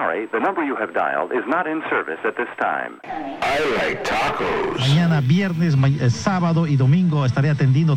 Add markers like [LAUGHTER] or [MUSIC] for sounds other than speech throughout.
sorry, the number you have dialed is not in service at this time. I like tacos. Mañana viernes, ma eh, sábado y domingo estaré atendiendo.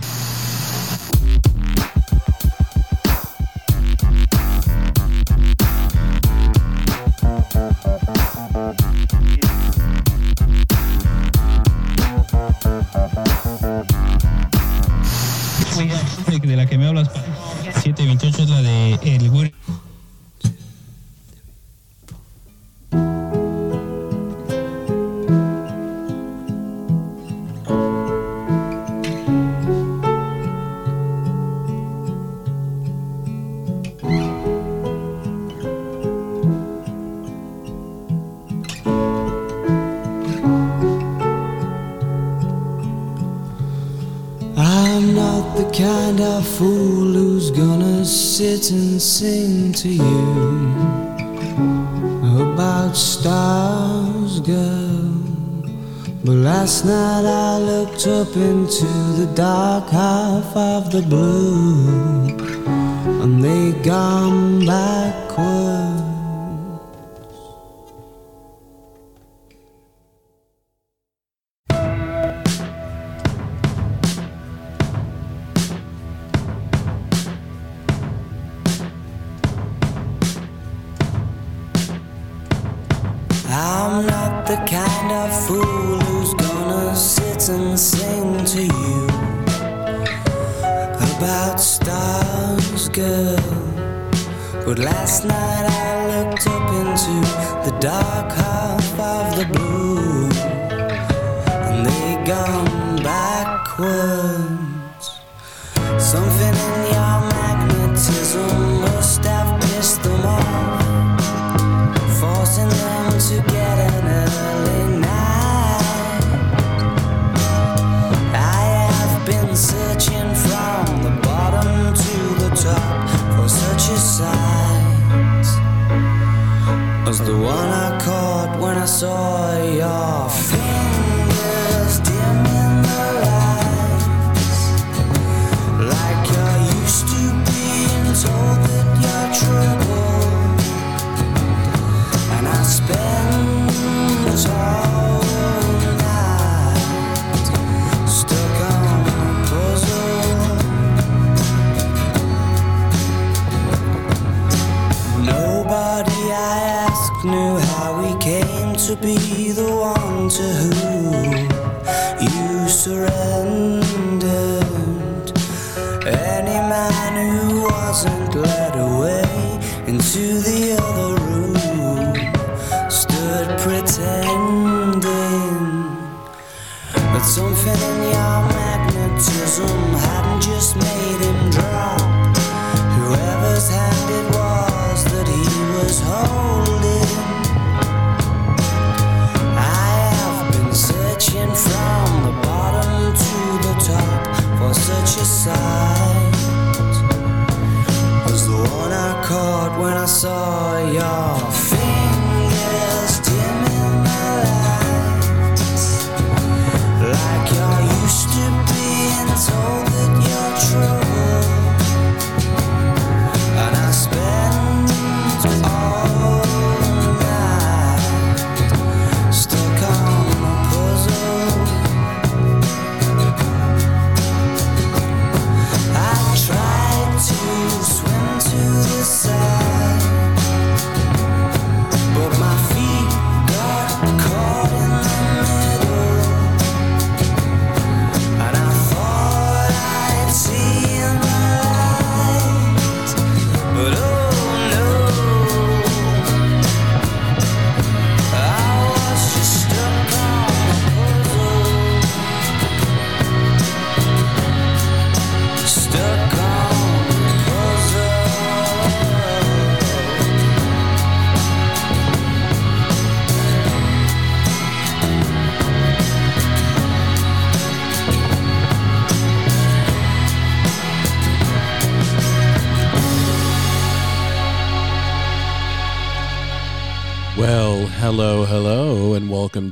the blue.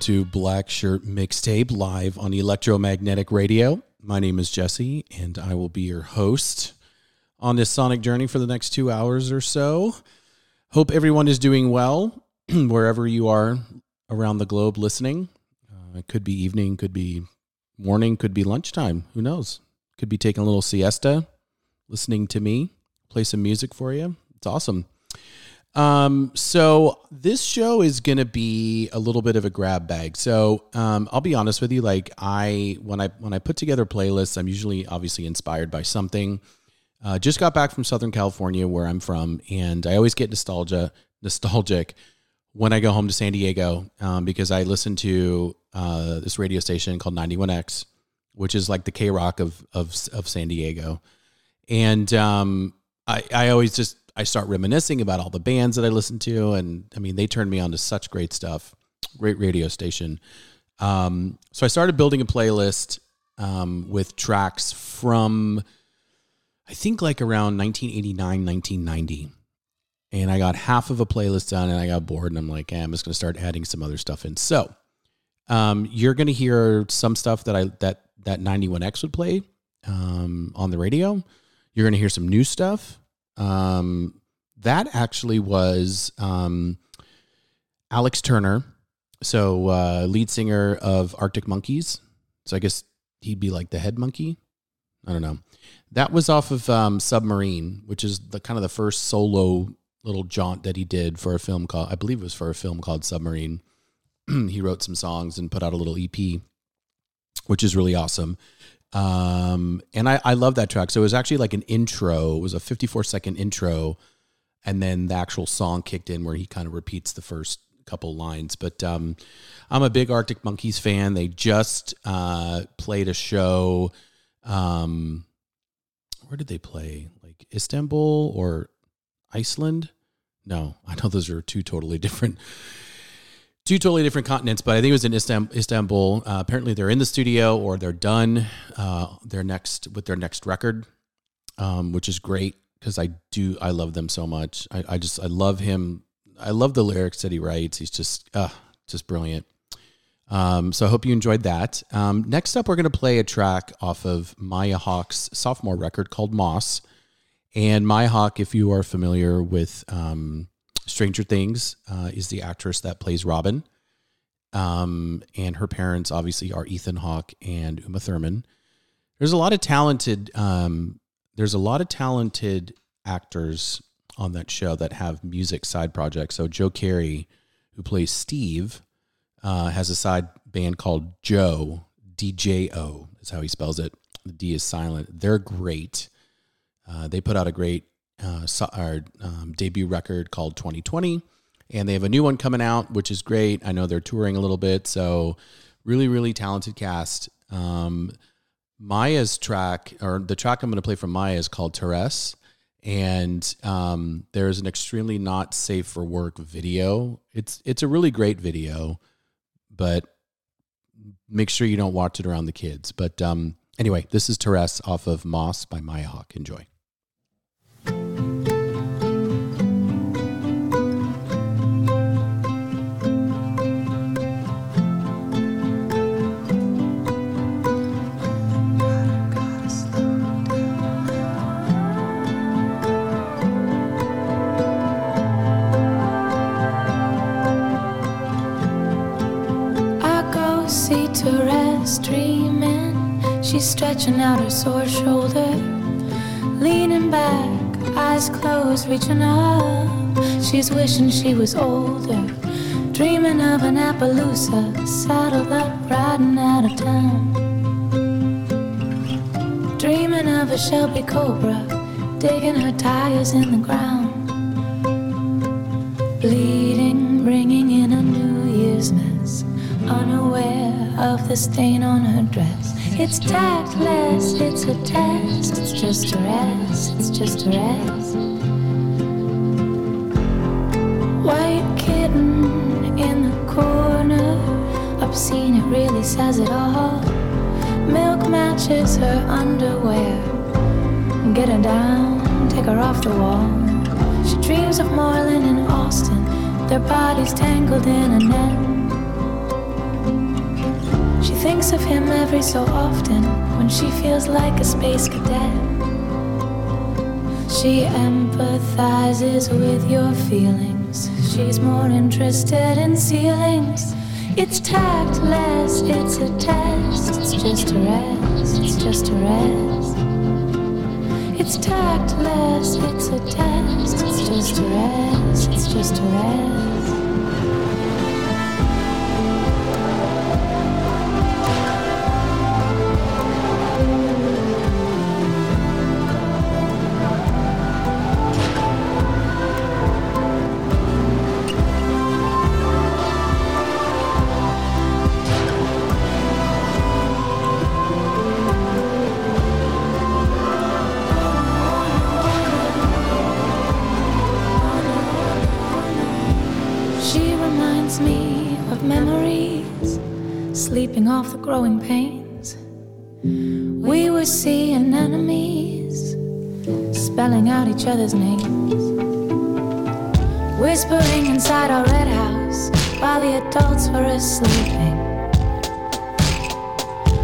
to Black Shirt Mixtape live on Electromagnetic Radio. My name is Jesse, and I will be your host on this sonic journey for the next two hours or so. Hope everyone is doing well [CLEARS THROAT] wherever you are around the globe listening. Uh, it could be evening, could be morning, could be lunchtime. Who knows? Could be taking a little siesta, listening to me, play some music for you. It's awesome. Um, so this show is gonna be a little bit of a grab bag. So um, I'll be honest with you. Like I when I when I put together playlists, I'm usually obviously inspired by something. Uh, just got back from Southern California, where I'm from, and I always get nostalgia nostalgic when I go home to San Diego um, because I listen to uh, this radio station called 91X, which is like the K Rock of, of of San Diego, and um, I I always just I start reminiscing about all the bands that I listened to, and I mean, they turned me on to such great stuff. Great radio station. Um, so I started building a playlist um, with tracks from, I think, like around 1989, 1990. And I got half of a playlist done, and I got bored, and I'm like, eh, I'm just going to start adding some other stuff in. So um, you're going to hear some stuff that I that that 91X would play um, on the radio. You're going to hear some new stuff. Um, that actually was um, Alex Turner, so uh, lead singer of Arctic Monkeys. So I guess he'd be like the head monkey. I don't know. That was off of um, Submarine, which is the kind of the first solo little jaunt that he did for a film called I believe it was for a film called Submarine. [CLEARS THROAT] he wrote some songs and put out a little EP, which is really awesome. Um, and I, I love that track. So it was actually like an intro. It was a 54 second intro. And then the actual song kicked in where he kind of repeats the first couple lines. But um, I'm a big Arctic Monkeys fan. They just uh, played a show. Um, where did they play? Like Istanbul or Iceland? No, [LAUGHS] I know those are two totally different two totally different continents, but I think it was in Istanbul. Uh, apparently, they're in the studio or they're done. Uh, their next with their next record, um, which is great because I do I love them so much. I, I, just I love him. I love the lyrics that he writes. He's just uh, just brilliant. Um, so I hope you enjoyed that. Um, next up, we're going to play a track off of Maya Hawke's sophomore record called Moss. And Maya Hawk, if you are familiar with um, Stranger Things uh, is the actress that plays Robin. Um, and her parents obviously are Ethan Hawke and Uma Thurman. There's a lot of talented, um, there's a lot of talented actors on that show that have music side projects. So Joe Keery, who plays Steve, uh, has a side band called Joe DJO is how he spells it. The D is silent. They're great. Uh, they put out a great uh, our um, debut record called 2020. And they have a new one coming out, which is great. I know they're touring a little bit. So, really, really talented cast. Um, Maya's track, or the track I'm going to play from Maya, is called Terrace. And um, there's an extremely not safe for work video. It's it's a really great video, but make sure you don't watch it around the kids. But um, anyway, this is Terrace off of Moss by Maya Hawke. Enjoy. Dreamin', she's stretching out her sore shoulder, leaning back, eyes closed, reaching up. She's wishing she was older, dreaming of an Appaloosa, saddled up, riding out of town. Dreaming of a Shelby Cobra, digging her tires in the ground. Bleeding, bringing in a New Year's mess, unaware of the stain on her dress. It's tactless, it's a test, it's just a rest, it's just a rest. White kitten in the corner, obscene, it really says it all. Milk matches her underwear. Get her down, take her off the wall. She dreams of Marlin and Austin, their bodies tangled in a net thinks of him every so often when she feels like a space cadet. She empathizes with your feelings. She's more interested in ceilings. It's tactless, it's a test. It's just a rest, it's just a rest. It's tactless, it's a test. It's just a rest, it's just a rest. Growing pains. We were seeing enemies, spelling out each other's names. Whispering inside our red house while the adults were asleep.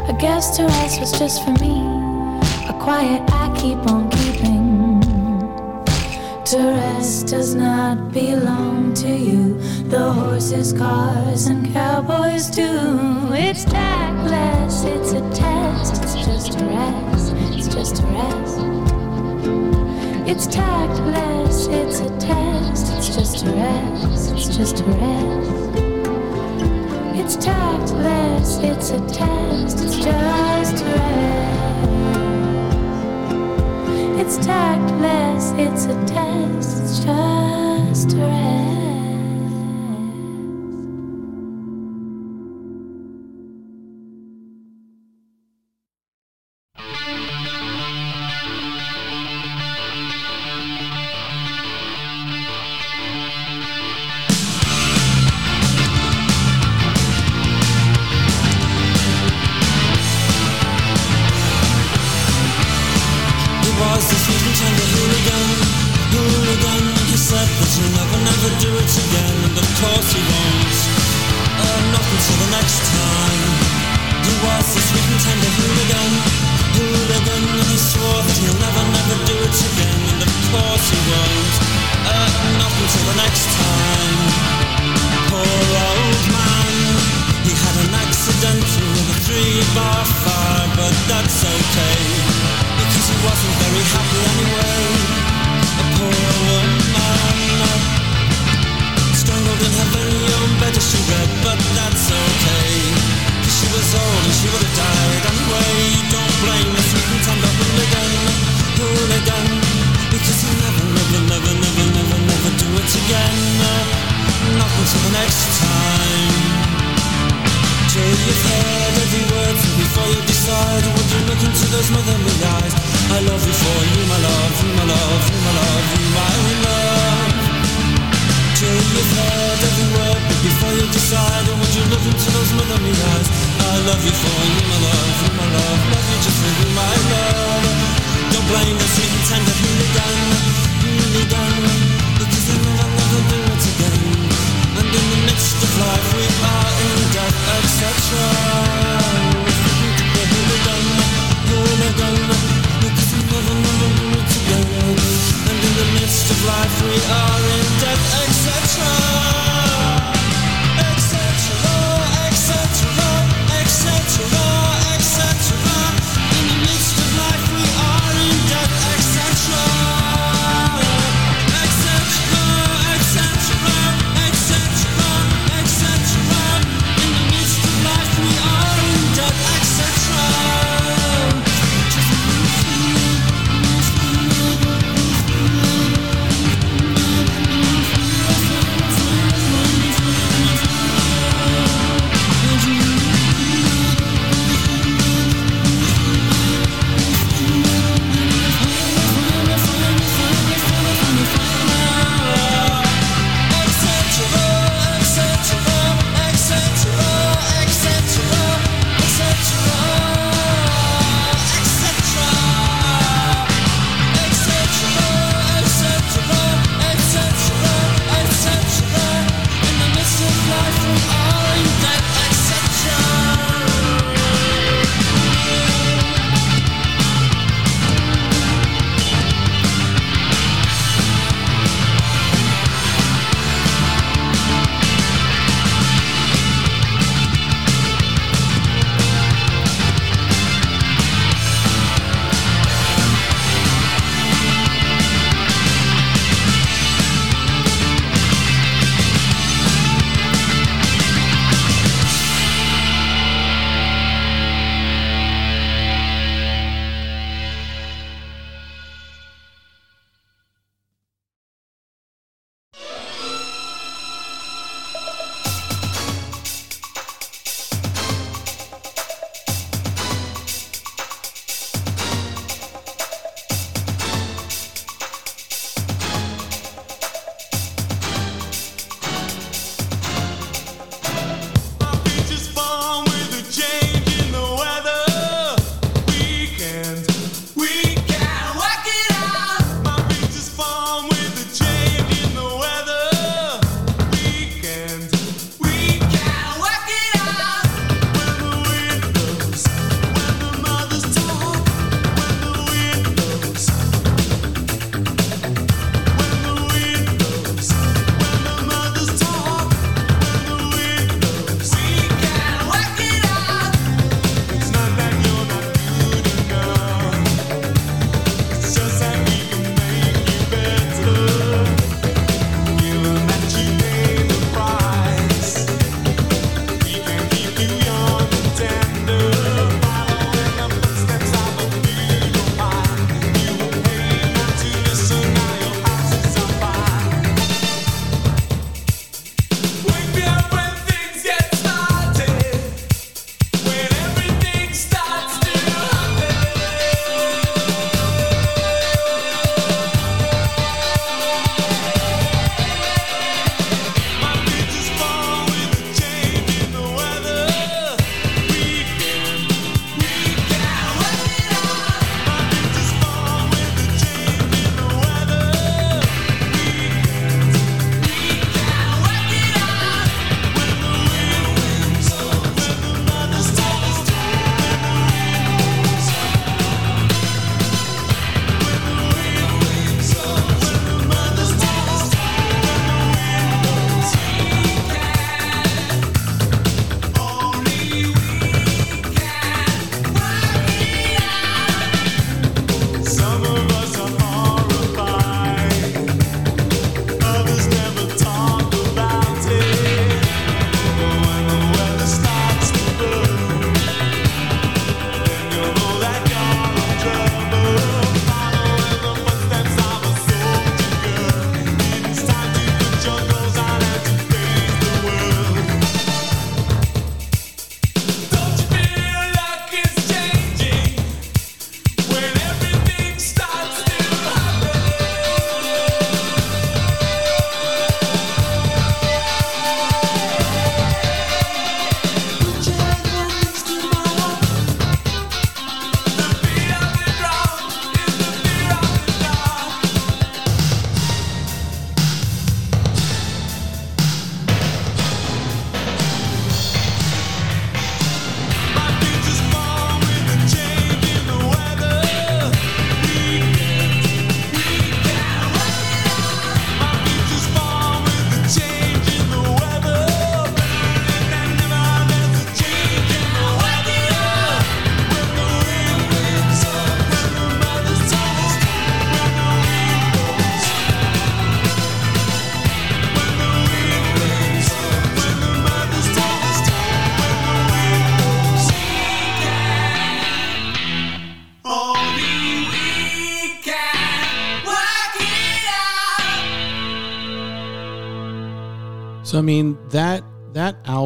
A guest to us was just for me, a quiet I keep on. To rest does not belong to you. The horses, cars, and cowboys do. It's tactless, it's a test. It's just a rest, it's just a rest. It's tactless, it's a test. It's just a rest, it's just a rest. It's tactless, it's a test. It's just a rest. It's tactless, it's a test, it's just a rest.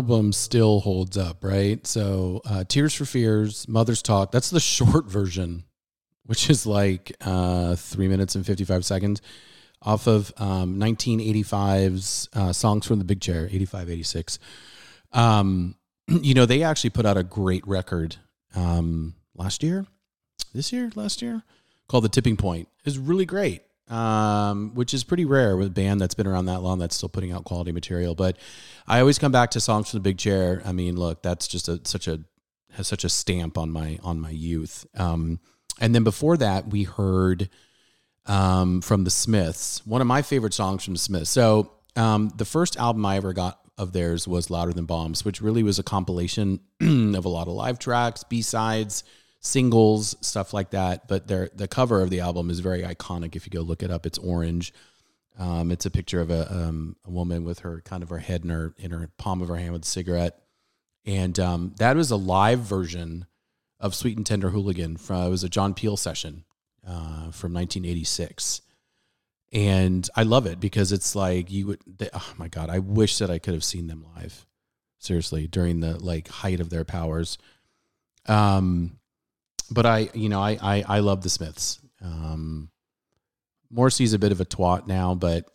Album still holds up, right? So uh, Tears for Fears, Mother's Talk, that's the [LAUGHS] short version, which is like uh, three minutes and fifty five seconds, off of um, 1985's uh, Songs from the Big Chair, 85, 86. Um, [CLEARS THROAT] you know, they actually put out a great record um, last year, this year, last year, called The Tipping Point. It's really great um, which is pretty rare with a band that's been around that long that's still putting out quality material. But I always come back to songs from the big chair. I mean, look, that's just a such a has such a stamp on my on my youth. Um, and then before that, we heard um, from the Smiths, one of my favorite songs from the Smiths. So um, the first album I ever got of theirs was Louder Than Bombs, which really was a compilation [CLEARS THROAT] of a lot of live tracks, B sides singles, stuff like that. But the cover of the album is very iconic. If you go look it up, it's orange. Um, it's a picture of a, um, a woman with her kind of her head in her in her palm of her hand with a cigarette, and um, that was a live version of "Sweet and Tender Hooligan." From it was a John Peel session uh, from 1986, and I love it because it's like you would. They, oh my god, I wish that I could have seen them live. Seriously, during the like height of their powers. Um, but I, you know, I, I, I love the Smiths. Um, Morrissey's a bit of a twat now, but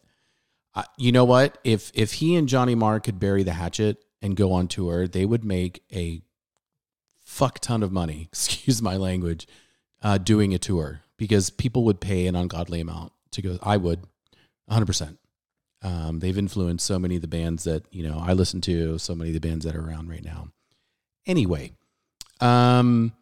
I, you know what? If if he and Johnny Marr could bury the hatchet and go on tour, they would make a fuck ton of money. [LAUGHS] Excuse my language. Uh, doing a tour because people would pay an ungodly amount to go. I would, 100. percent um, They've influenced so many of the bands that you know I listen to, so many of the bands that are around right now. Anyway, um,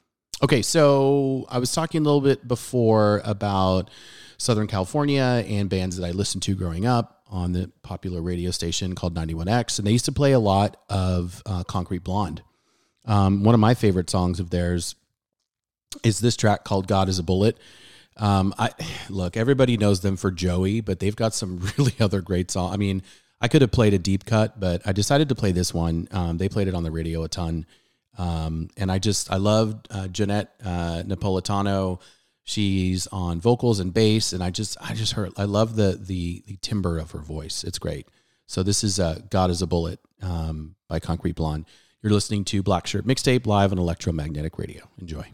Okay, so I was talking a little bit before about Southern California and bands that I listened to growing up on the popular radio station called 91X, and they used to play a lot of uh, Concrete Blonde. Um, one of my favorite songs of theirs is this track called "God Is a Bullet." Um, I look, everybody knows them for Joey, but they've got some [LAUGHS] really other great songs. I mean, I could have played a deep cut, but I decided to play this one. Um, they played it on the radio a ton. Um, and I just I loved uh, Johnette uh, Napolitano. She's on vocals and bass, and I just I just heard I love the the the timbre of her voice. It's great. So this is uh, "God Is a Bullet" um, by Concrete Blonde. You're listening to Black Shirt Mixtape live on Electromagnetic Radio. Enjoy.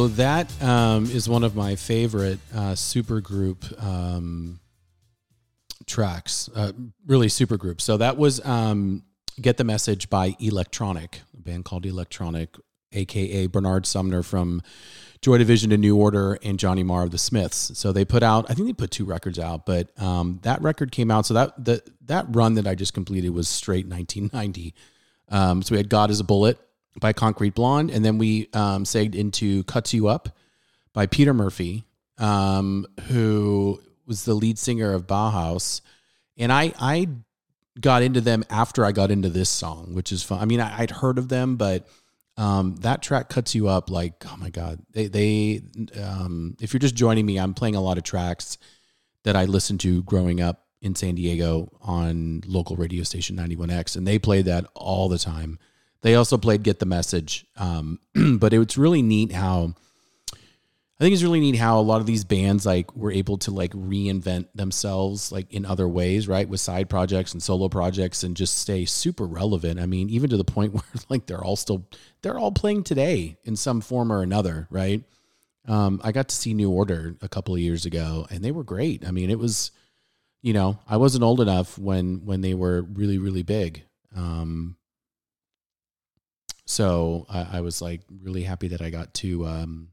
So that um, is one of my favorite uh, supergroup um, tracks. Uh, really supergroup. So that was um, "Get the Message" by Electronic, a band called Electronic, aka Bernard Sumner from Joy Division to New Order, and Johnny Marr of the Smiths. So they put out, I think they put two records out, but um, that record came out. So that the, that run that I just completed was straight 1990. Um, so we had "God Is a Bullet." By Concrete Blonde, and then we um, segged into "Cuts You Up" by Peter Murphy, um, who was the lead singer of Bauhaus, and I I got into them after I got into this song, which is fun. I mean, I, would heard of them, but um, that track cuts you up like oh my god. They they um, if you're just joining me, I'm playing a lot of tracks that I listened to growing up in San Diego on local radio station 91X, and they played that all the time. They also played Get the Message. Um, [CLEARS THROAT] but it's really neat how I think it's really neat how a lot of these bands like were able to like reinvent themselves like in other ways, right? With side projects and solo projects and just stay super relevant. I mean, even to the point [LAUGHS] where like they're all still they're all playing today in some form or another, right? Um, I got to see New Order a couple of years ago and they were great. I mean, it was you know, I wasn't old enough when when they were really, really big. Um, so I, I, was like really happy that I got to um,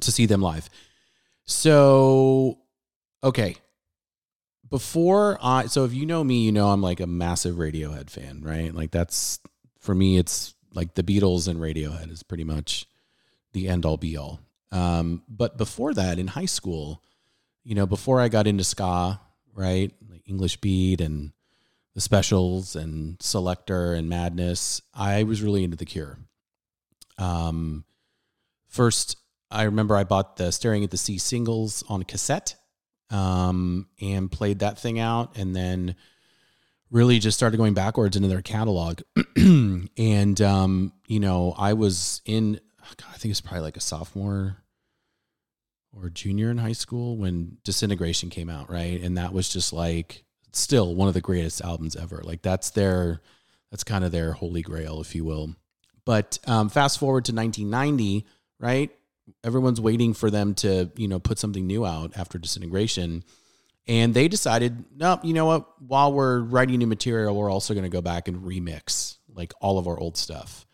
to see them live. So okay, before I so if you know me, you know I'm like a massive Radiohead fan, right? Like that's for me, it's like the Beatles and Radiohead is pretty much the end all be all. Um, but before that, in high school, you know, before I got into ska, right, like English beat and the specials and Selecter and madness i was really into the cure. Um first i remember i bought the staring at the sea singles on cassette um and played that thing out and then really just started going backwards into their catalog. [CLEARS THROAT] And um you know i was in God, i think it's probably like a sophomore or junior in high school when disintegration came out right? And that was just like still one of the greatest albums ever. Like that's their that's kind of their holy grail, if you will. But um, fast forward to 1990, right? Everyone's waiting for them to you know put something new out after disintegration. And they decided, no, you know what? While we're writing new material, we're also going to go back and remix like all of our old stuff.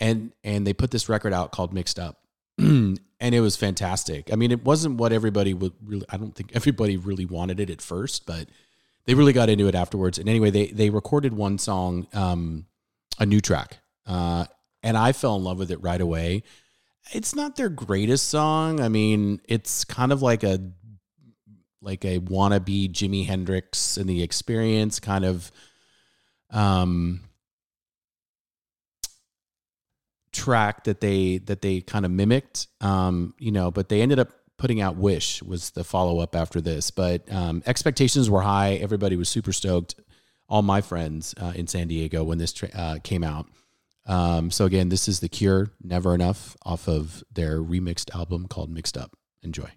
And and they put this record out called Mixed Up. [CLEARS THROAT] and it was fantastic. I mean, it wasn't what everybody would really I don't think everybody really wanted it at first, but they really got into it afterwards. And anyway, they they recorded one song, um, a new track, uh, and I fell in love with it right away. It's not their greatest song. I mean, it's kind of like a like a wannabe Jimi Hendrix and the Experience kind of um track that they that they kind of mimicked um you know but they ended up putting out Wish was the follow up after this, but um, expectations were high. Everybody was super stoked. All my friends uh, in San Diego when this tra- uh, came out. Um, so again, this is The Cure, Never Enough, off of their remixed album called Mixed Up. Enjoy.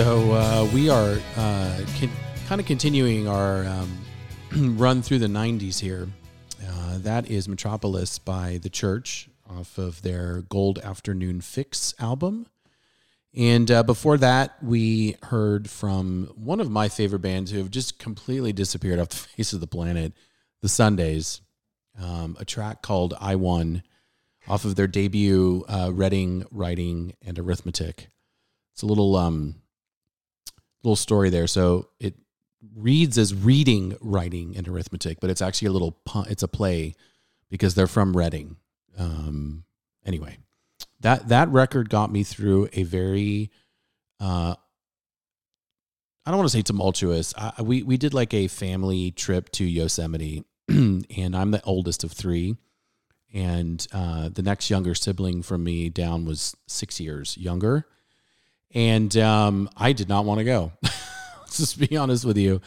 So uh, we are uh, con- kind of continuing our um, [CLEARS THROAT] run through the 90s here. Uh, that is Metropolis by The Church off of their Gold Afternoon Fix album. And uh, before that, we heard from one of my favorite bands who have just completely disappeared off the [LAUGHS] face of the planet, The Sundays, um, a track called I Won off of their debut, uh, Reading, Writing, and Arithmetic. It's a little um, little story there. So it reads as reading, writing, and arithmetic, but it's actually a little pun. It's a play because they're from Reading. Um, anyway, that that record got me through a very, uh, I don't want to say tumultuous. I, we we did like a family trip to Yosemite, [CLEARS THROAT] and I'm the oldest of three, and uh, the next younger sibling from me down was six years younger and um, I did not want [LAUGHS] to go. Let's just be honest with you.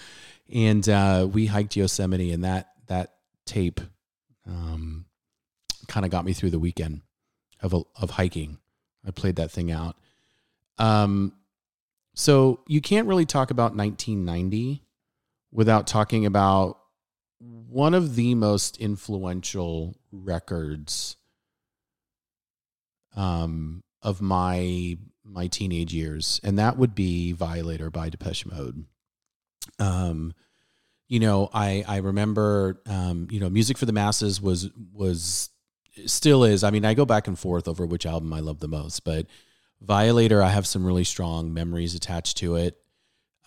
And uh, we hiked Yosemite, and that that tape um, kind of got me through the weekend of of hiking. I played that thing out. Um, So you can't really talk about 1990 without talking about one of the most influential records um, of my my teenage years, and that would be "Violator" by Depeche Mode. Um, you know, I I remember, um, you know, music for the masses was was still is. I mean, I go back and forth over which album I love the most, but Violator, I have some really strong memories attached to it.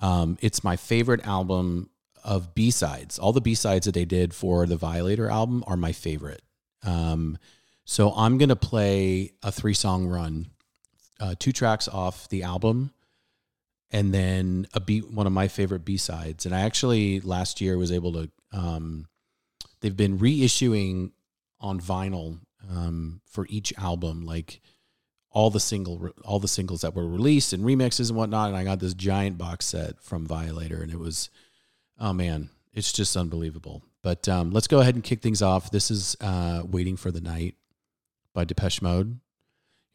Um, it's my favorite album of B sides. All the B sides that they did for the Violator album are my favorite. Um, so I'm gonna play a three song run, uh, two tracks off the album, and then a beat one of my favorite B sides. And I actually last year was able to. Um, they've been reissuing on vinyl um, for each album, like all the single all the singles that were released and remixes and whatnot. And I got this giant box set from Violator, and it was, oh man, it's just unbelievable. But um, let's go ahead and kick things off. This is uh, "Waiting for the Night" by Depeche Mode.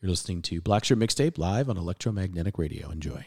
You're listening to Black Shirt Mixtape live on Electromagnetic Radio. Enjoy.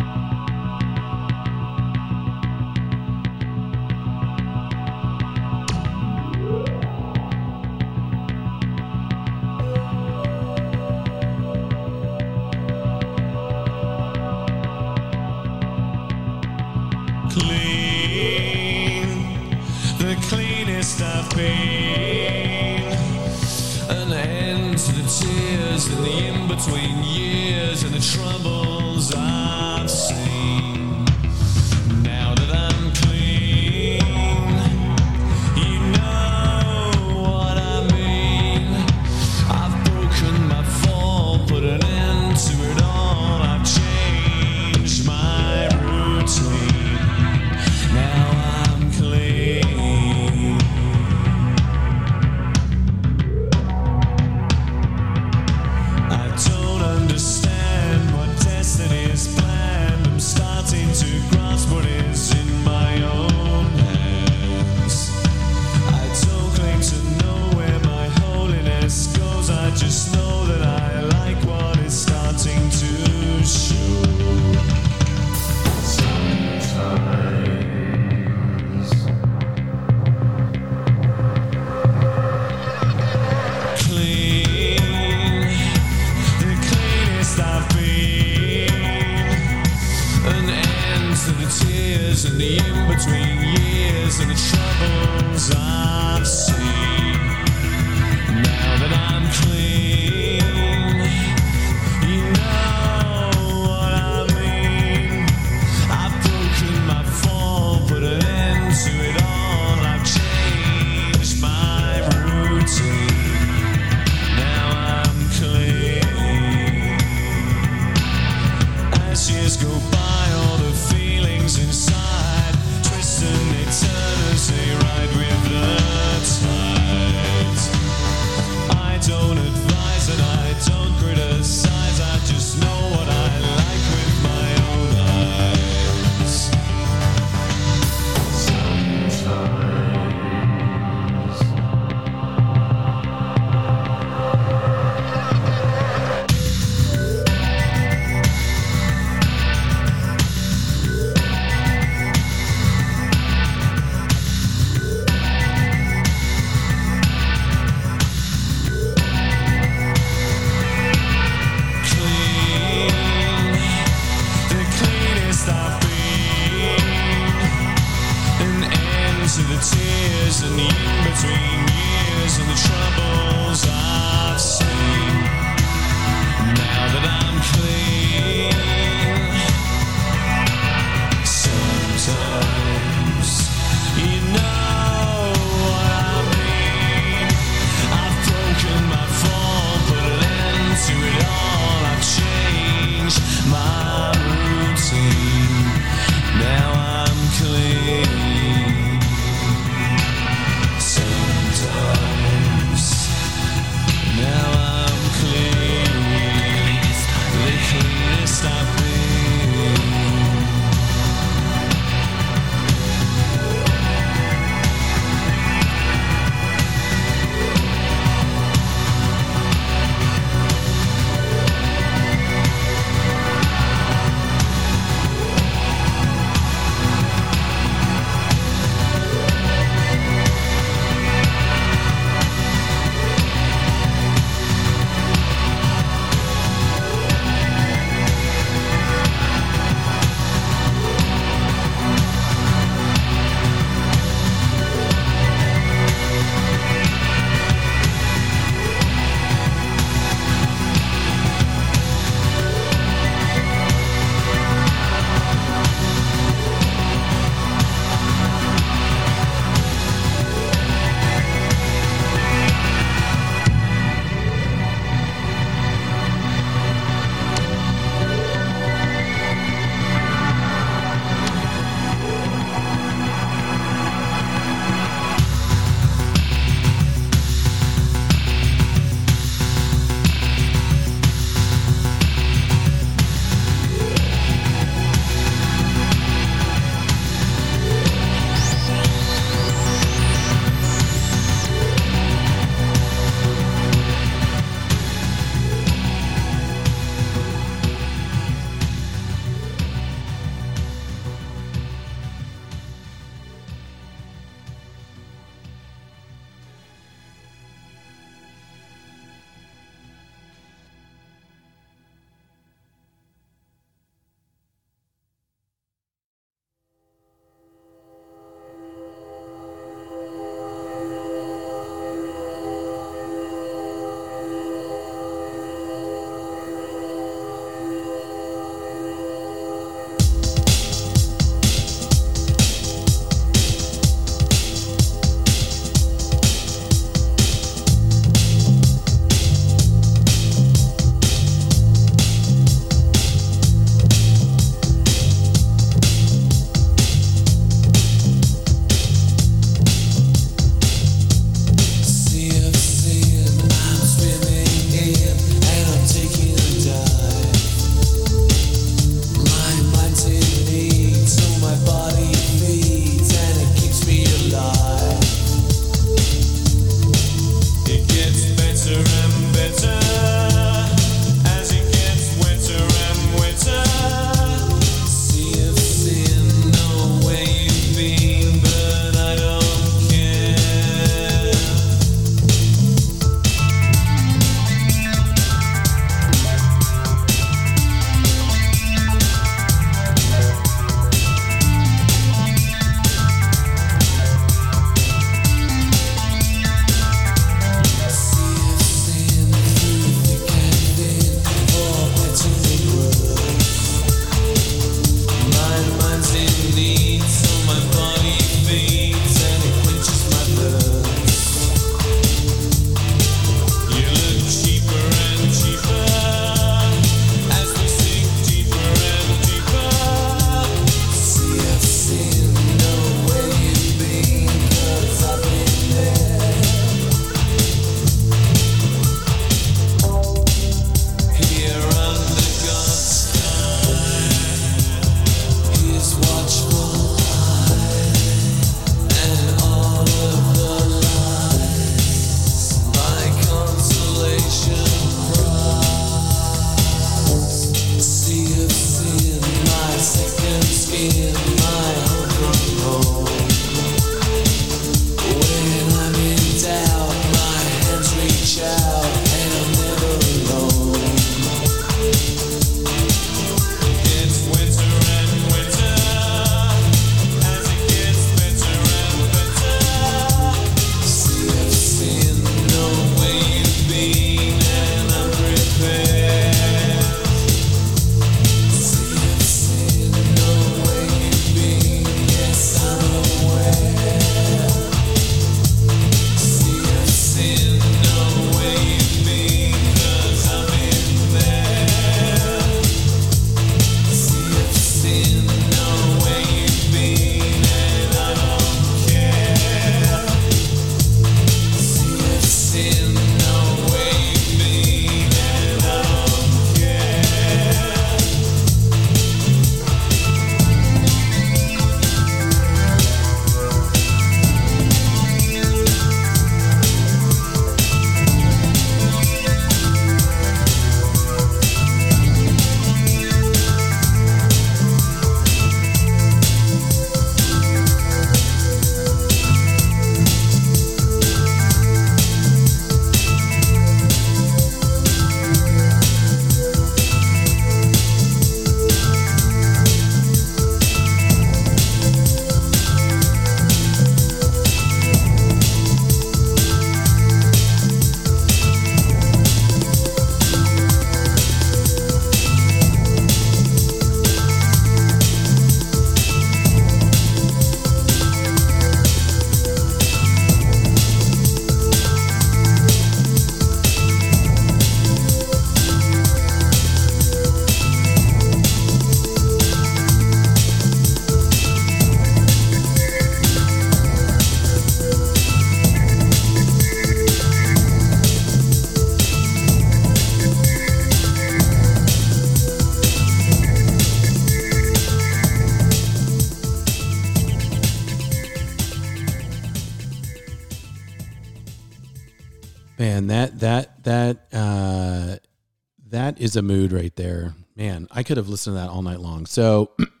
Is a mood right there. Man, I could have listened to that all night long. So [CLEARS THROAT]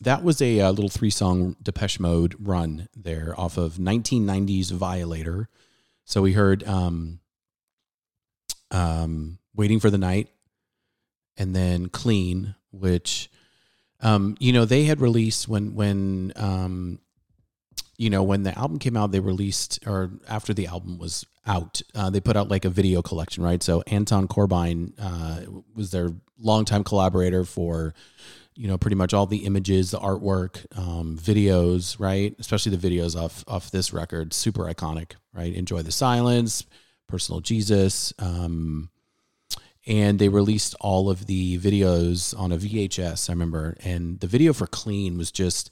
that was a, uh little three song Depeche Mode run there off of 1990s Violator. So we heard um, um, Waiting for the Night and then Clean, which um, you know they had released when when um, you know when the album came out they released or after the album was out uh, they put out like a video collection right? So anton corbijn uh, was their longtime collaborator for you know pretty much all the images the artwork um, videos right? Especially the videos off off this record. Super iconic right? Enjoy the silence personal jesus um, and they released all of the videos on a VHS. I remember, and the video for "Clean" was just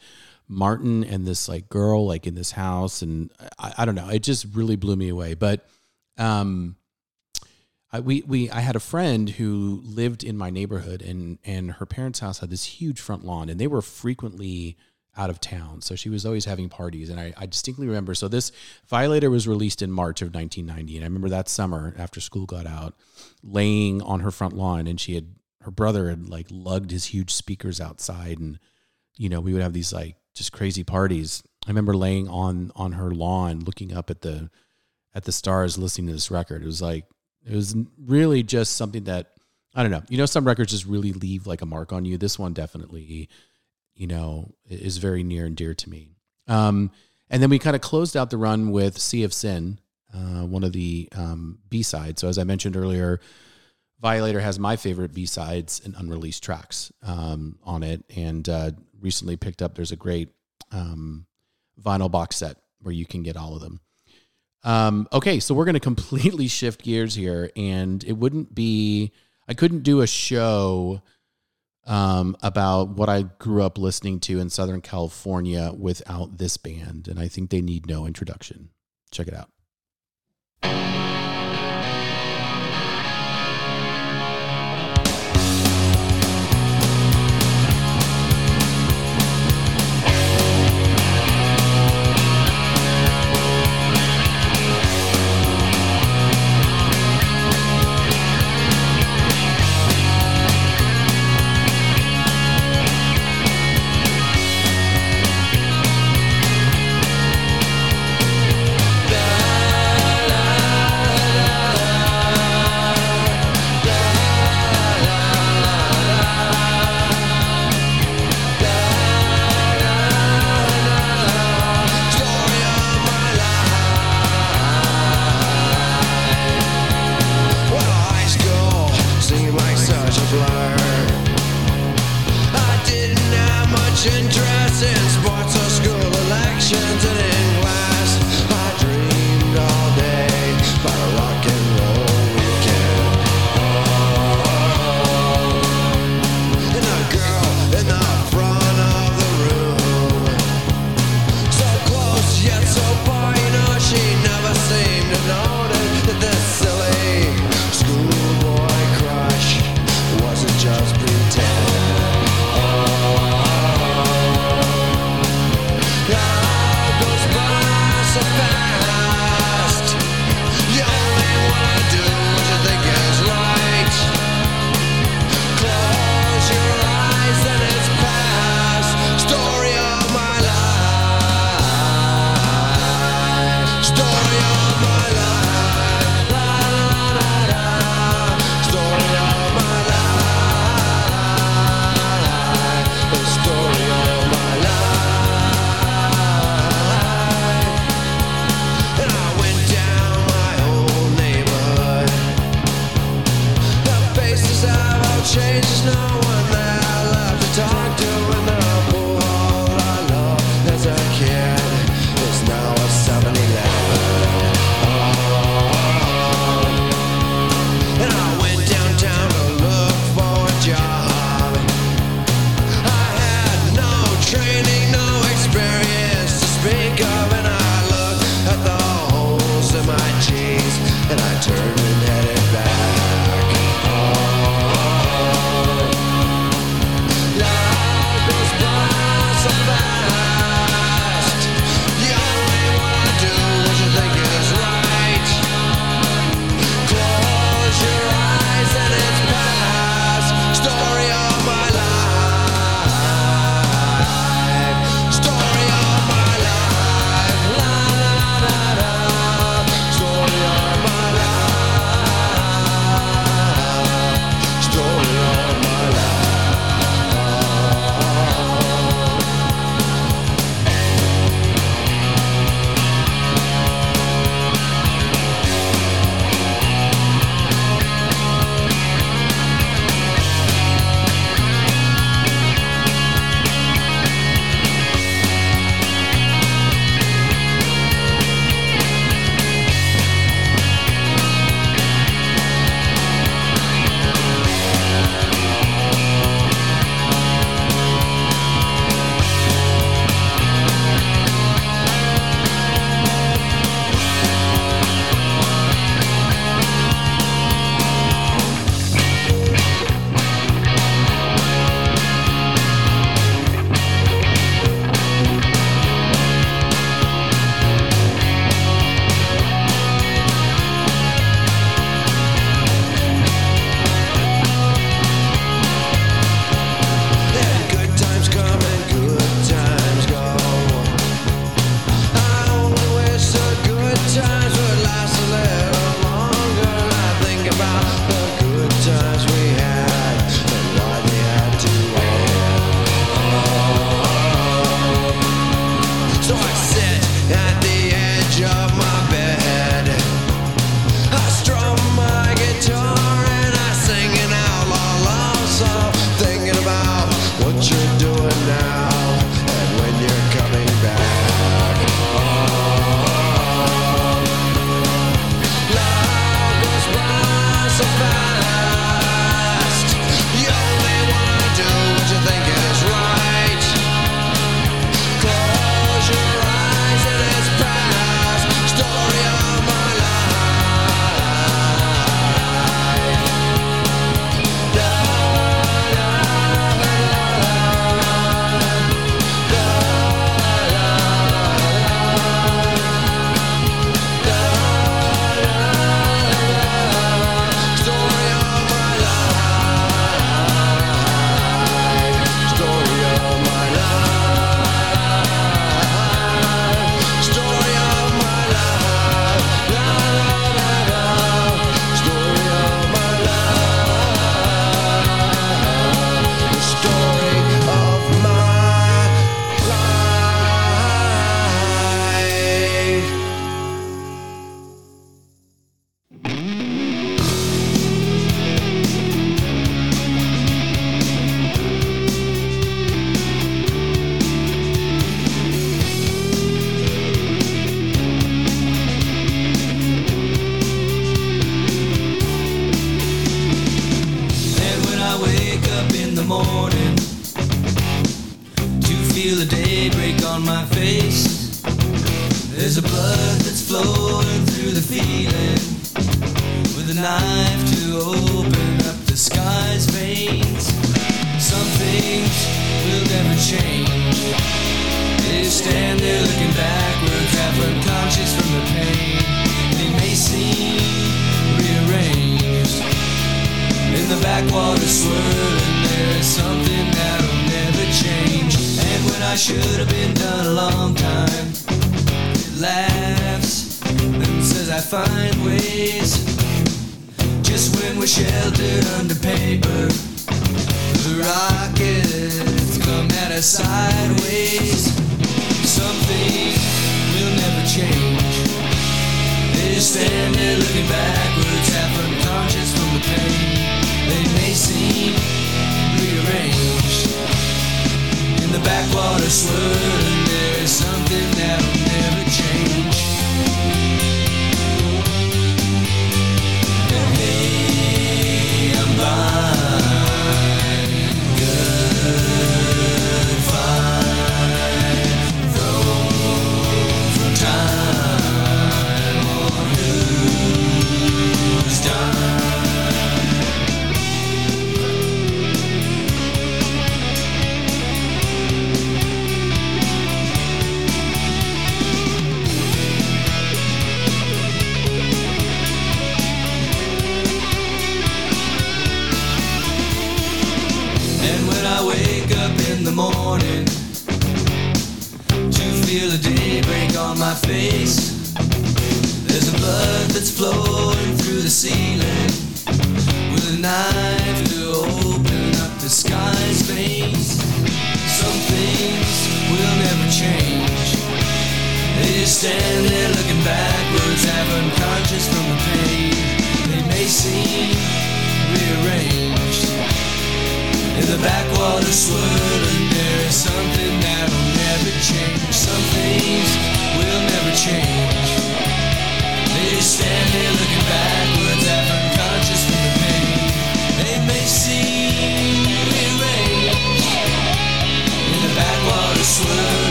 Martin and this like girl like in this house, and I, I don't know, it just really blew me away. But um, I, we we I had a friend who lived in my neighborhood, and and her parents' house had this huge front lawn, and they were frequently out of town. So she was always having parties. And I, I, distinctly remember. So this Violator was released in March of 1990. And I remember that summer after school got out, laying on her front lawn. And she had, her brother had like lugged his huge speakers outside. And, you know, we would have these like just crazy parties. I remember laying on, on her lawn, looking up at the, at the stars, listening to this record. It was like, it was really just something that, I don't know. You know, some records just really leave like a mark on you. This one definitely, you know, is very near and dear to me. Um, and then we kind of closed out the run with Sea of Sin, uh, one of the um, B sides. So as I mentioned earlier, Violator has my favorite B sides and unreleased tracks um, on it, and uh, recently picked up. There's a great um, vinyl box set where you can get all of them. Um, okay, so we're going [LAUGHS] to completely shift gears here, and it wouldn't be. I couldn't do a show um, about what I grew up listening to in Southern California without this band, and I think they need no introduction. Check it out.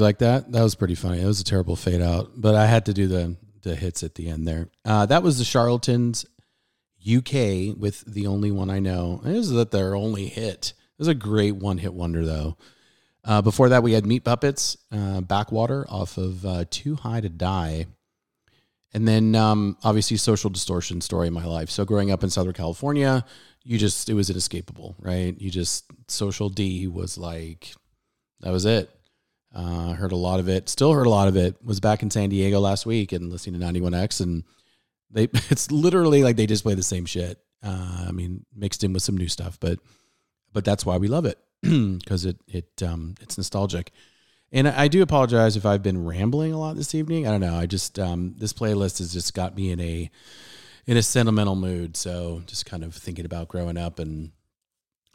You like that? That was pretty funny. It was a terrible fade out, but I had to do the the hits at the end there. Uh, that was the Charlatans UK with the only one I know. It was that their only hit. It was a great one hit wonder though. Uh, before that, we had Meat Puppets, uh, Backwater off of uh, Too High to Die. And then um, obviously Social Distortion story in my life. So growing up in Southern California, you just, it was inescapable, right? You just, Social D was like, that was it. Uh, heard a lot of it, still heard a lot of it. Was back in San Diego last week and listening to 91X. And they, [LAUGHS] it's literally like they just play the same shit. Uh, I mean, mixed in with some new stuff, but, but that's why we love it [CLEARS THROAT] because it it um it's nostalgic. And I do apologize if I've been rambling a lot this evening. I don't know. I just um this playlist has just got me in a in a sentimental mood. So just kind of thinking about growing up and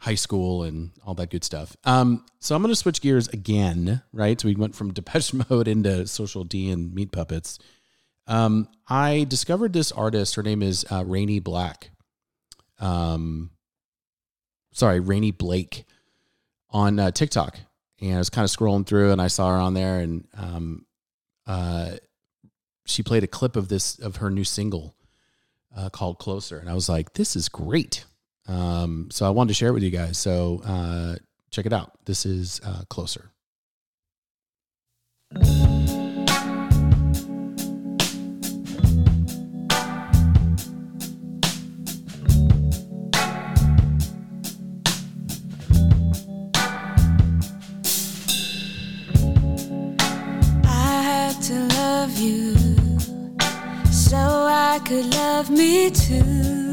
high school and all that good stuff. Um so I'm gonna switch gears again, right? So we went from [LAUGHS] Depeche Mode into Social D and Meat Puppets. Um I discovered this artist, her name is uh, Rainy Black. Um sorry, Rainy Blake on uh, TikTok, and I was kind of scrolling through, and I saw her on there, and um, uh, she played a clip of this of her new single uh, called "Closer," and I was like, "This is great." Um, so I wanted to share it with you guys. So uh, check it out. This is uh, "Closer." To love you so I could love me too.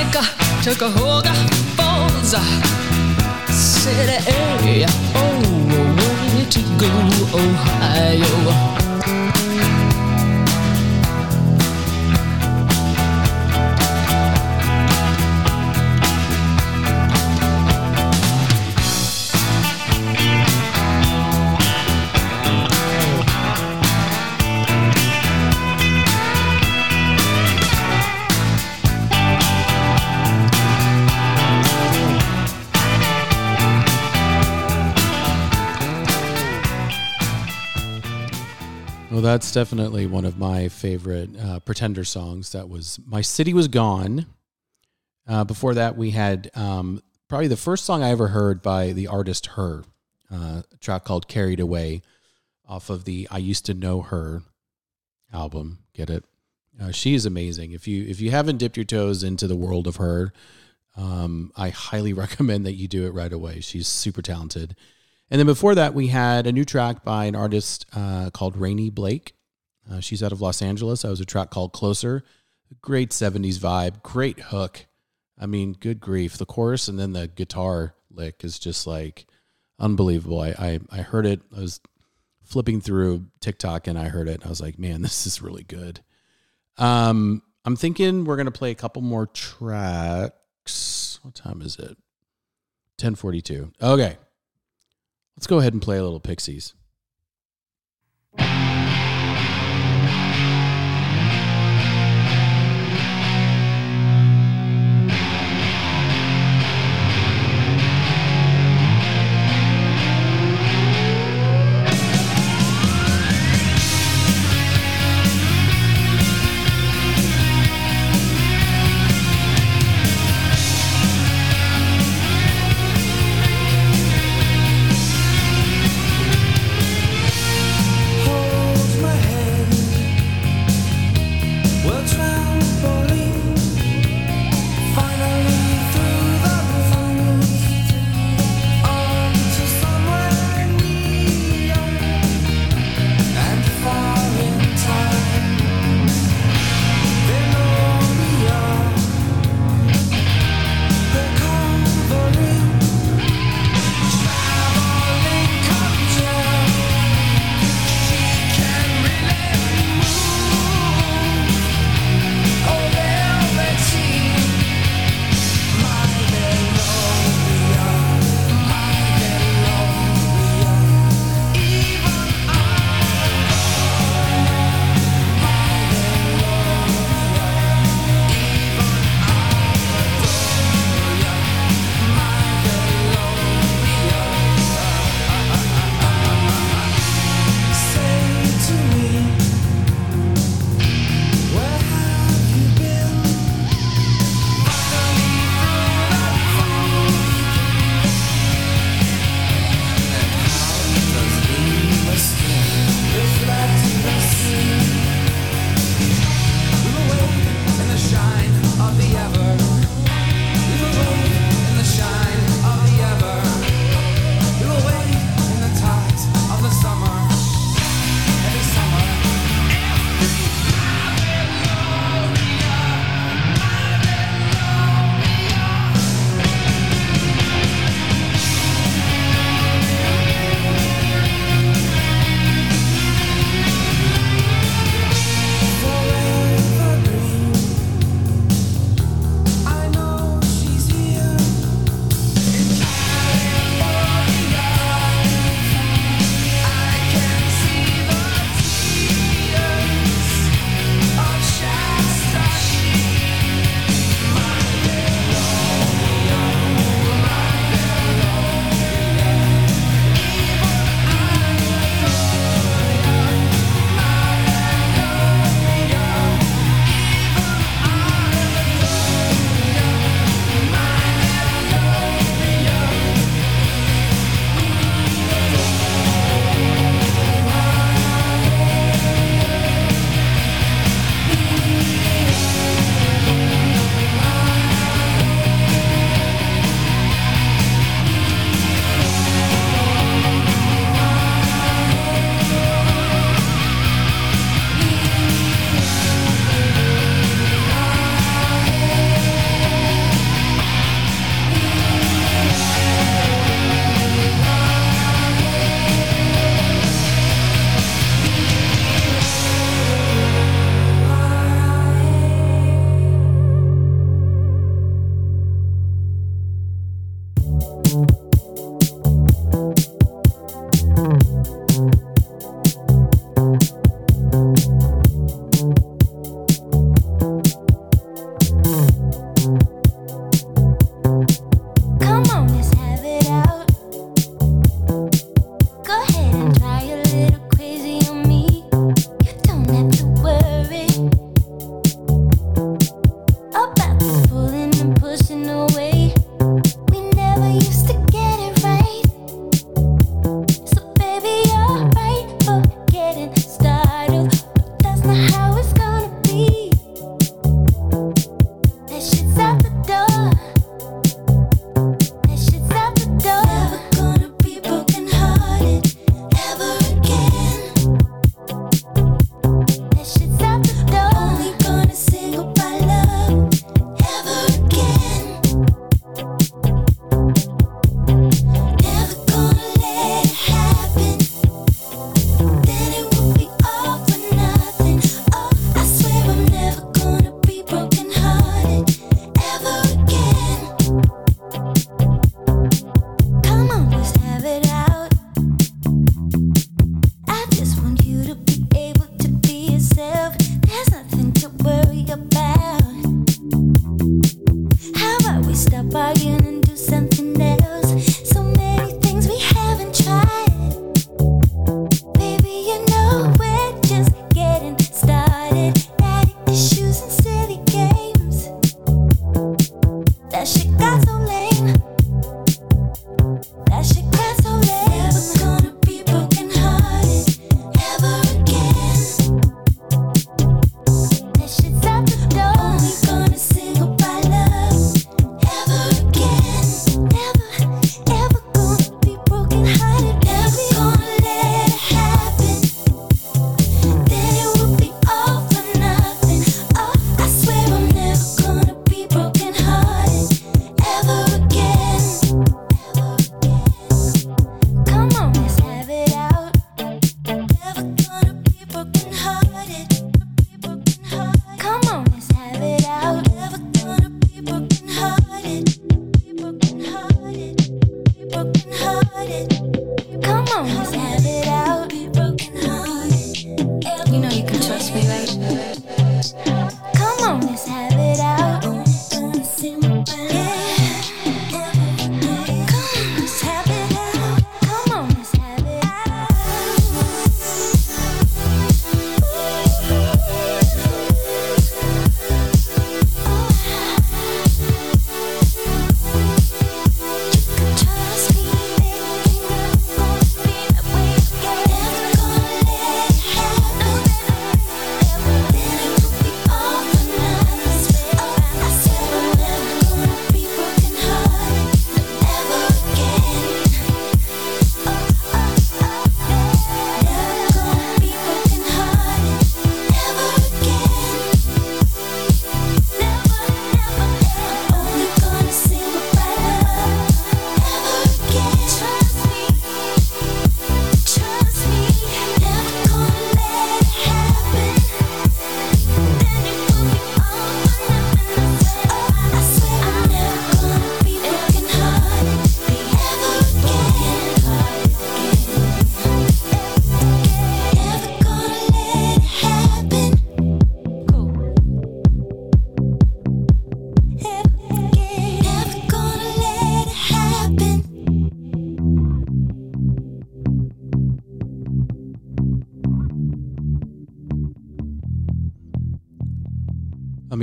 From Seneca to Cahoga Falls. City, hey, oh, where to go, Ohio? That's definitely one of my favorite uh, Pretender songs. That was My City Was Gone. Uh, before that, we had um, probably the first song I ever heard by the artist Her, uh, a track called Carried Away off of the I Used to Know Her album. Get it? Uh, she is amazing. If you if you haven't dipped your toes into the world of her, um, I highly [LAUGHS] recommend that you do it right away. She's super talented. And then before that, we had a new track by an artist uh, called Rainy Blake. Uh, she's out of Los Angeles. That was a track called Closer. Great 70s vibe, great hook. I mean, good grief. The chorus and then the guitar lick is just like unbelievable. I, I, I heard it. I was flipping through TikTok and I heard it. I was like, man, [LAUGHS] this is really good. Um, I'm thinking we're going to play a couple more tracks. What time is it? 1042. Okay. Let's go ahead and play a little Pixies.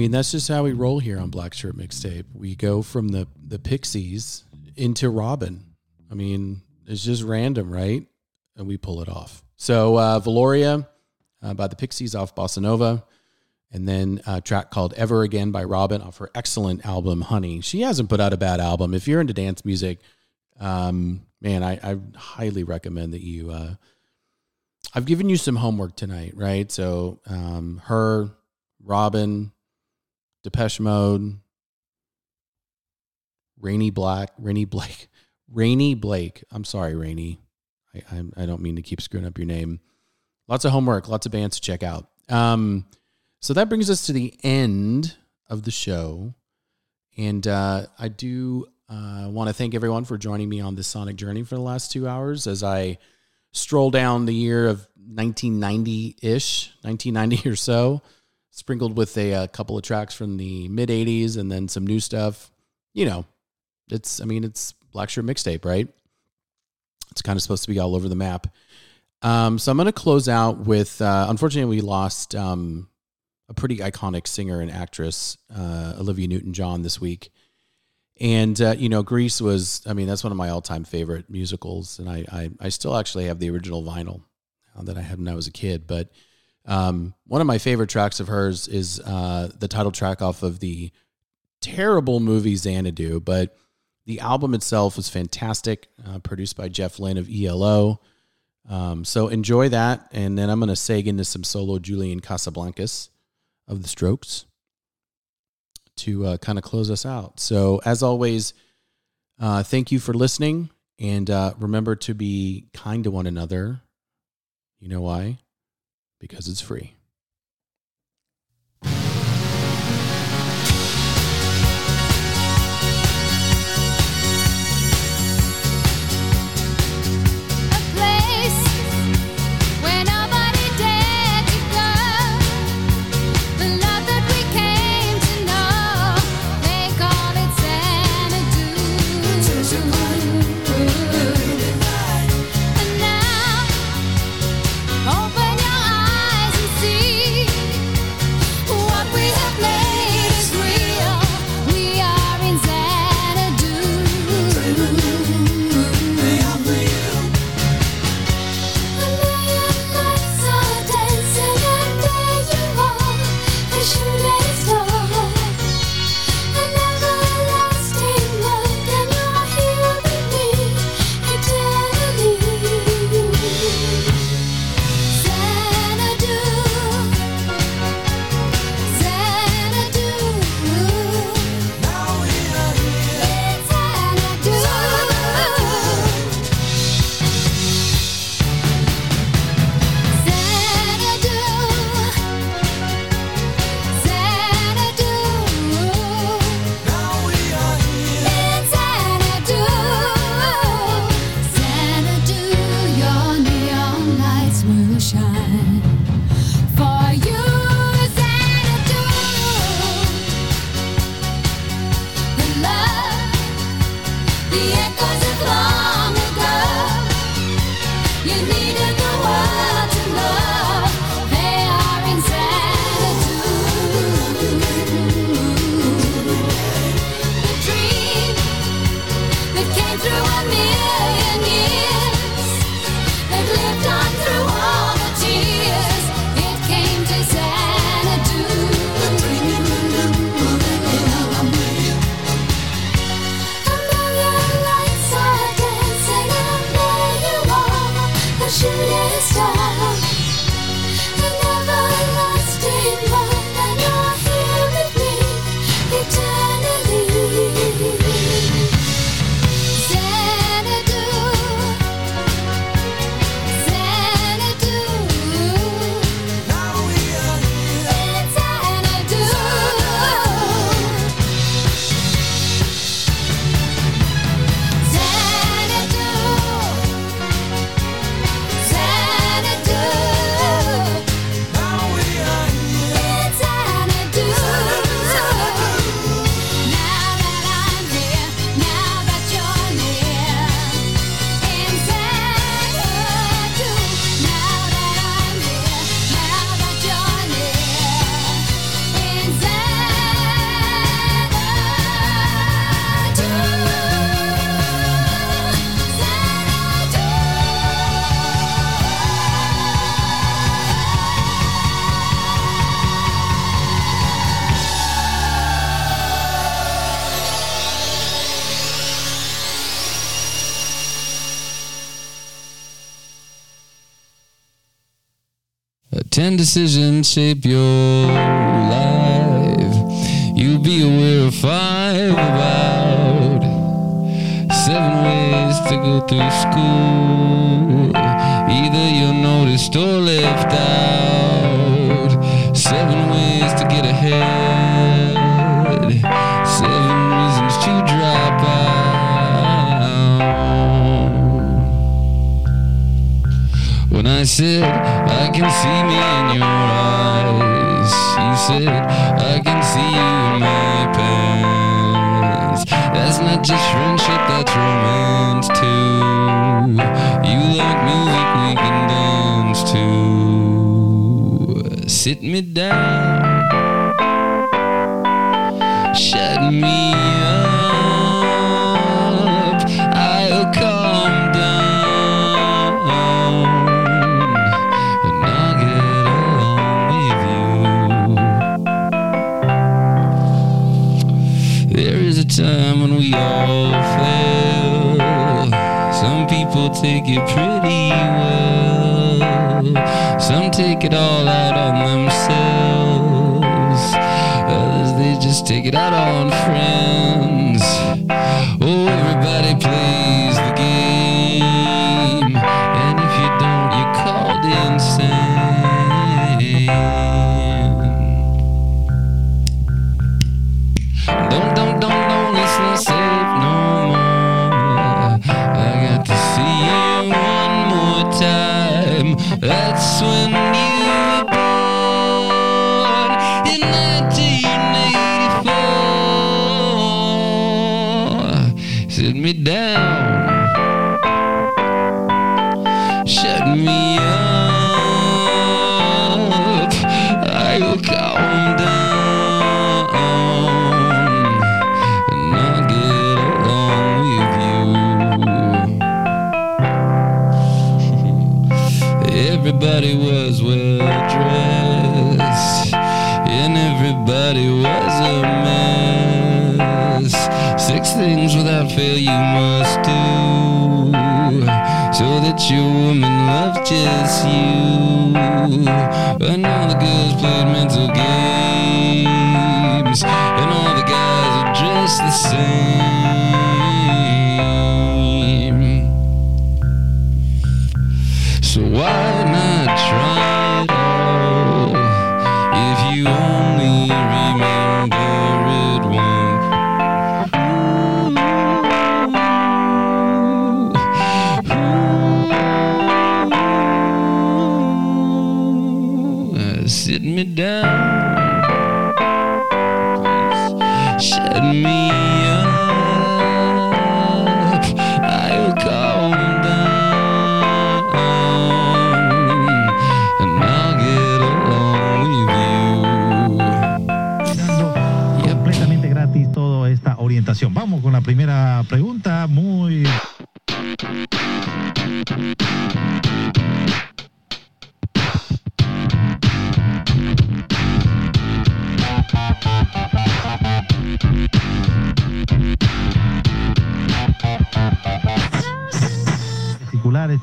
Mean, that's just how we roll here on Black Shirt Mixtape. We go from the the Pixies into Robin. I mean, it's just random, right? And we pull it off. So uh, Valoria uh, by the Pixies off Bossa Nova, and then a track called Ever Again by Robin off her excellent album Honey. She hasn't put out a bad album. If you're into dance music, um, man, I, I highly recommend that you. Uh, I've given you some homework tonight, right? So um, her, Robin, Depeche Mode, Rainy Black, Rainy Blake, [LAUGHS] Rainy Blake. I'm sorry, Rainy. I, I I don't mean to keep screwing up your name. Lots of homework, lots of bands to check out. Um, so that brings us to the end of the show, and uh, I do uh, want to thank everyone for joining me on this sonic journey for the last two hours as I stroll down the year of 1990 ish, 1990 or so sprinkled with a, uh couple of tracks from the mid 80s and then some new stuff. You know, it's, I mean, it's Black Shirt Mixtape, right? It's kind of supposed to be all over the map. Um, so I'm going to close out with, uh, unfortunately, we lost um, a pretty iconic singer and actress, uh, Olivia Newton John, this week. And, uh, you know, Grease was, I mean, that's one of my all time favorite musicals. And I, I, I still actually have the original vinyl uh, that I had when I was a kid. But um, one of my favorite tracks of hers is uh, the title track off of the terrible movie Xanadu, but the album itself was fantastic, uh, produced by Jeff Lynne of ELO. Um, so enjoy that, and then I'm going to seg into some solo Julian Casablancas of the Strokes to uh, kind of close us out. So as always, uh, thank you for listening, and uh, remember to be kind to one another. You know why? Because it's free. shape your life. You'll be aware of five about seven ways to go through school. Either you're noticed or left out. Seven ways to get ahead. Seven reasons to drop out. When I said can see me in your eyes. You said, I can see you in my pants. That's not just friendship, that's romance too. You like music we can dance too. Sit me down. Shut me take it pretty well. Some take it all out on themselves. Others, they just take it out on just you.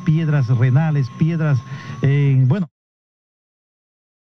Piedras renales, piedras.